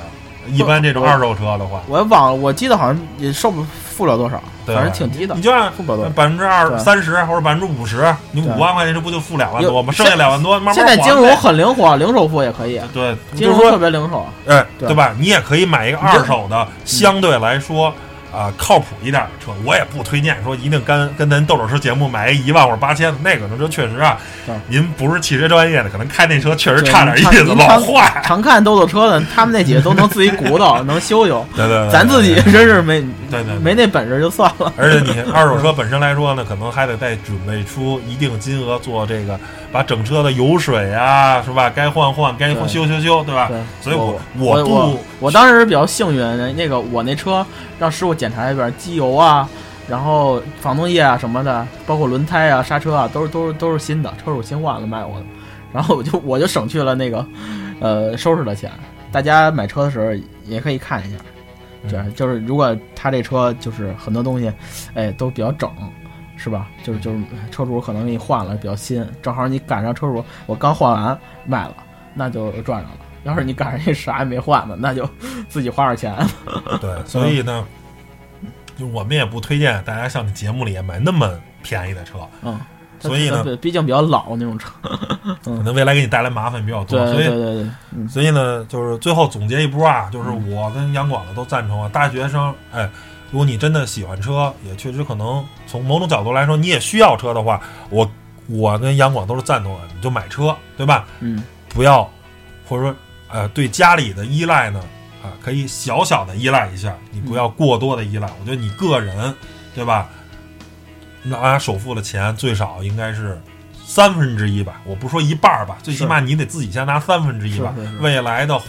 一般这种二手车的话，我忘了，我记得好像也收不付不了多少，反正挺低的你，就按付不了多少。百分之二三十或者百分之五十，你五万块钱这不就付两万多吗？剩下两万多慢慢现在金融很灵活，零首付也可以，对，金融特别灵活。哎，对对吧？你也可以买一个二手的，相对来说。啊，靠谱一点的车，我也不推荐说一定跟跟咱豆豆车节目买一一万或者八千的那个，那车确实啊，您不是汽车专业的，可能开那车确实差点意思，老常坏。常看豆豆车的，他们那几个都能自己鼓捣，能修修。对对对，咱自己真是没对对对没那本事就算了。而且你二手车本身来说呢，可能还得再准备出一定金额做这个，把整车的油水啊，是吧？该换换，该修修修，对吧？对，所以我我不我我当时比较幸运，那个我那车让师傅检查一遍机油啊，然后防冻液啊什么的，包括轮胎啊、刹车啊，都是都是都是新的，车主新换了卖我的，然后我就我就省去了那个呃收拾的钱。大家买车的时候也可以看一下，嗯对，就是如果他这车就是很多东西，哎，都比较整。是吧？就是就是车主可能给你换了，比较新，正好你赶上车主我刚换完卖了，那就赚着了。要是你赶上一啥也没换呢，那就 自己花点钱。对，所以呢，就我们也不推荐大家像这节目里买那么便宜的车，嗯，所以呢毕竟比较老那种车。可能未来给你带来麻烦比较多。对所以对对对，嗯，所以呢，就是最后总结一波啊，就是我跟杨广的都赞成啊，大学生，哎，如果你真的喜欢车，也确实可能从某种角度来说，你也需要车的话，我我跟杨广都是赞同的，你就买车，对吧？嗯，不要或者说呃对家里的依赖呢，啊、可以小小的依赖一下，你不要过多的依赖。我觉得你个人，对吧？拿首付的钱最少应该是三分之一吧，我不说一半儿吧，最起码你得自己先拿三分之一吧。未来的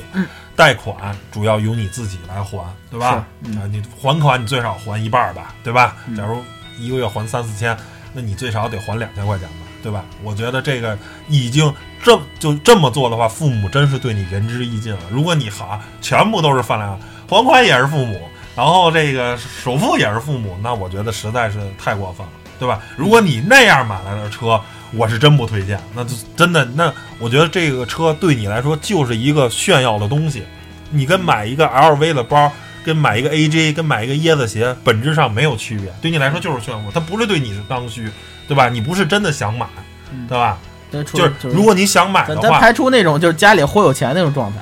贷款主要由你自己来还，对吧？啊，你还款你最少还一半儿吧，对吧？嗯假如一个月还三四千，那你最少得还两千块钱吧，对吧？我觉得这个已经这就这么做的话，父母真是对你仁至义尽了。如果你好全部都是饭量，还款也是父母，然后这个首付也是父母，那我觉得实在是太过分了，对吧？如果你那样买来的车，我是真不推荐，那就真的那我觉得这个车对你来说就是一个炫耀的东西，你跟买一个 LV 的包。跟买一个 AJ，跟买一个椰子鞋本质上没有区别，对你来说就是炫富，它不是对你是刚需，对吧？你不是真的想买，嗯对吧？就是如果你想买的话，咱排除那种就是家里忽悠钱那种状态，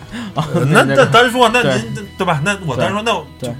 那那 个单说，那对您对吧？那我单说，那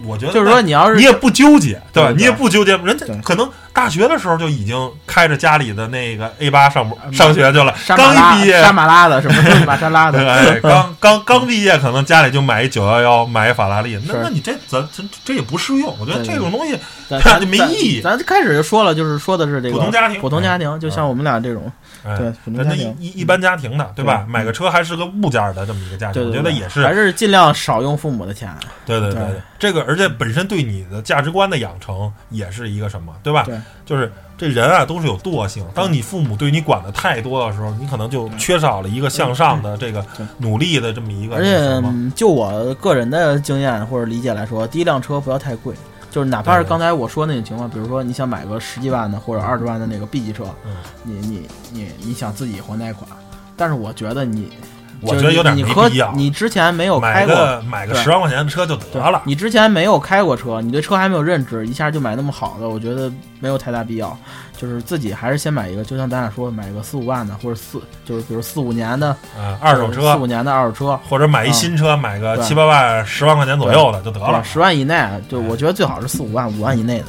我觉得就是说你要是你也不纠结，对吧？对对。你也不纠结，人家可能大学的时候就已经开着家里的那个 A 八上上学去了，刚一毕业沙马拉的什么玛莎 拉的，哎，刚刚刚毕业，可能家里就买一九幺幺，买一法拉利，那那你这咱这这也不适用，我觉得对对这种东西 咱看就没意义。咱咱开始就说了，就是说的是这个普通家庭普通家庭，就像我们俩这种，哎对普通那一家庭。一一般家庭的，对吧？对买个车还是个物件儿的这么一个价钱，对对，我觉得也是还是尽量少用父母的钱，对对对这个而且本身对你的价值观的养成也是一个什么，对吧？对，就是这人啊都是有惰性，当你父母对你管的太多的时候，你可能就缺少了一个向上的这个努力的这么一个而且就我个人的经验或者理解来说，第一辆车不要太贵，就是哪怕是刚才我说那种情况，比如说你想买个十几万的或者二十万的那个 B 级车，嗯。你你你你想自己还贷款，但是我觉得你，我觉得有点就是你和没必要。你之前没有买开过。个买个对十万块钱的车就得了，你之前没有开过车，你对车还没有认知，一下就买那么好的，我觉得没有太大必要。就是自己还是先买一个，就像咱俩说，买个四五万的，或者四，就是比如四五年的啊，二手车四五年的二手车，或者买一新车，买个七八万、十万块钱左右的就得了。十万以内，就我觉得最好是四五万、五万以内的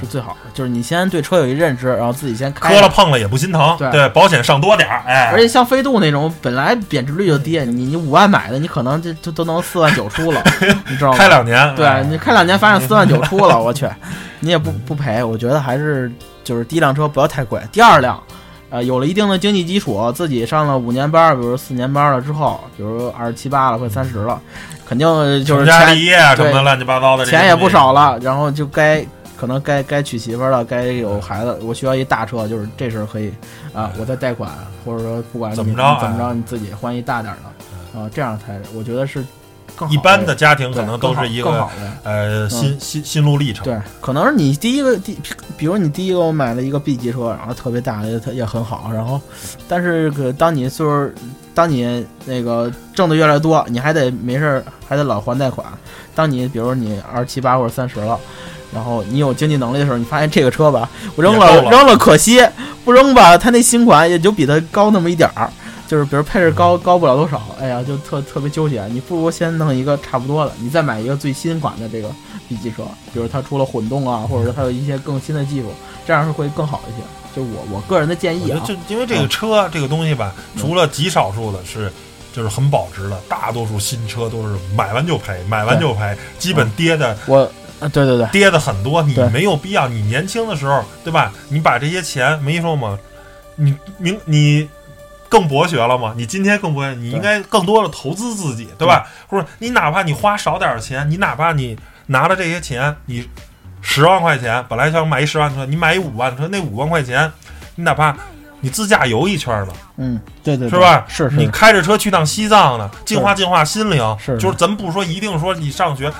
是最好的。就是你先对车有一认知，然后自己先开磕了碰了也不心疼，对对，保险上多点儿，哎，而且像飞度那种本来贬值率就低，你你五万买的，你可能就就都能四万九出了，你知道吗？开两年，对哎你开两年发现四万九出了，我去，你也不不赔。我觉得还是就是第一辆车不要太贵，第二辆。呃，有了一定的经济基础，自己上了五年班儿，比如四年班儿了之后，比如二十七八了，快三十了，肯定就是成家钱立业啊什么的乱七八糟的，钱也不少了，然后就该可能该该娶媳妇儿了，该有孩子，我需要一大车，就是这时候可以啊，我再贷款，或者说不管怎么着怎么着，哎你自己换一大点儿的啊，这样才我觉得是更好一般的家庭可能都是一个。呃心心心路历程。对，可能是你第一个第，比如你第一个我买了一个 B 级车，然后特别大，也也很好，然后，但是可当你岁数，当你那个挣的越来越多，你还得没事儿还得老还贷款。当你比如你二十七八或者三十了，然后你有经济能力的时候，你发现这个车吧，我扔了了扔了可惜，不扔吧，它那新款也就比它高那么一点儿。就是比如配置高高不了多少，哎呀，就特特别纠结。你不如先弄一个差不多的，你再买一个最新款的这个 B 级车，比如它出了混动啊，或者说它有一些更新的技术，这样是会更好一些。就我我个人的建议啊，就因为这个车这个东西吧，除了极少数的是。就是很保值的，大多数新车都是买完就赔，买完就赔，基本跌的我啊，对对对，跌的很多。你没有必要，你年轻的时候，对吧？你把这些钱没说吗？你明你更博学了吗？你今天更博学，你应该更多的投资自己，对吧？或者你哪怕你花少点儿钱，你哪怕你拿了这些钱，你十万块钱本来想买一十万车，你买一五万车，那五万块钱，你哪怕你自驾游一圈儿呢，嗯，对对，对是吧？是是，你开着车去趟西藏呢，净化净化心灵。是就是咱不说一定说你上学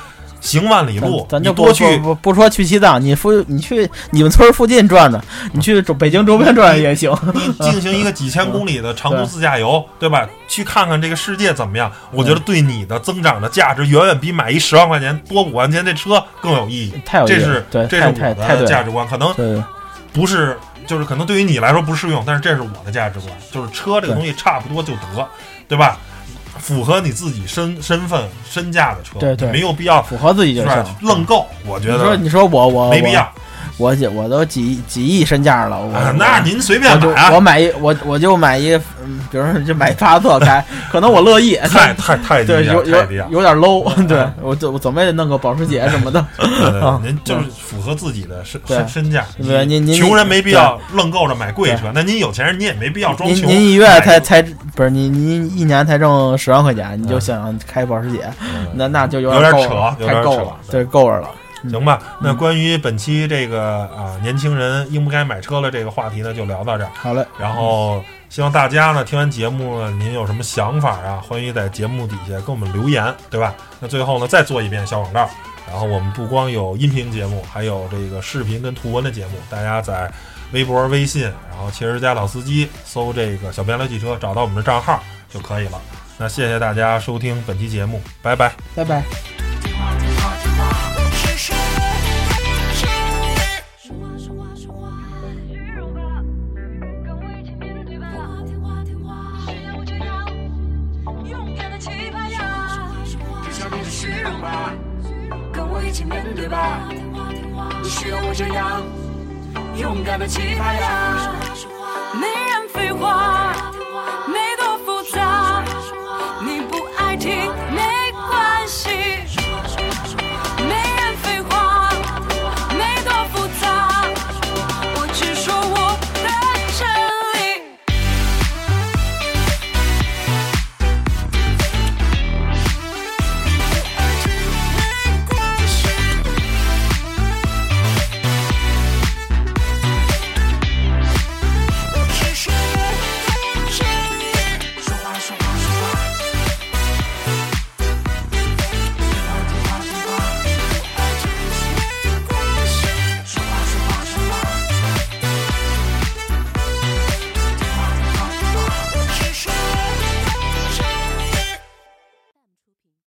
行万里路，咱咱就多去不不不说去西藏，你附你去你们村附近转转，你去周北京周边转转也行。你进行一个几千公里的长途自驾游，对吧？去看看这个世界怎么样？我觉得对你的增长的价值远远比买一十万块钱多五万钱这车更有意义。太有意义这是对这是我的价值观，可能，不是就是可能对于你来说不适用，但是这是我的价值观，就是车这个东西差不多就得，对吧？符合你自己身身份身价的车，对对没有必要符合自己就是。愣购，我觉得你说你说我我没必要。我我我都几几亿身价了，我啊，那您随便买啊我，买一我我就买一，嗯，比如说就买帕萨特开，可能我乐意，太太太低对有。有有点 low，对我就我怎么也得弄个保时捷什么的，您就是符合自己的身身身价。对您您穷人没必要愣够着买贵车，那您有钱人你也没必要装穷。您您一月才才不是您您一年才挣十万块钱，你就嗯想开保时捷，嗯那那就有有点够了有点扯太够了，对，够着了。行吧？那关于本期这个啊年轻人应不该买车的这个话题呢，就聊到这儿。好嘞，然后希望大家呢听完节目呢，您有什么想法啊？欢迎在节目底下跟我们留言，对吧？那最后呢，再做一遍小广告。然后我们不光有音频节目，还有这个视频跟图文的节目，大家在微博、微信，然后汽车家老司机搜这个“小编聊汽车”，找到我们的账号就可以了。那谢谢大家收听本期节目，拜拜。拜拜。勇敢的气派呀。没人废话，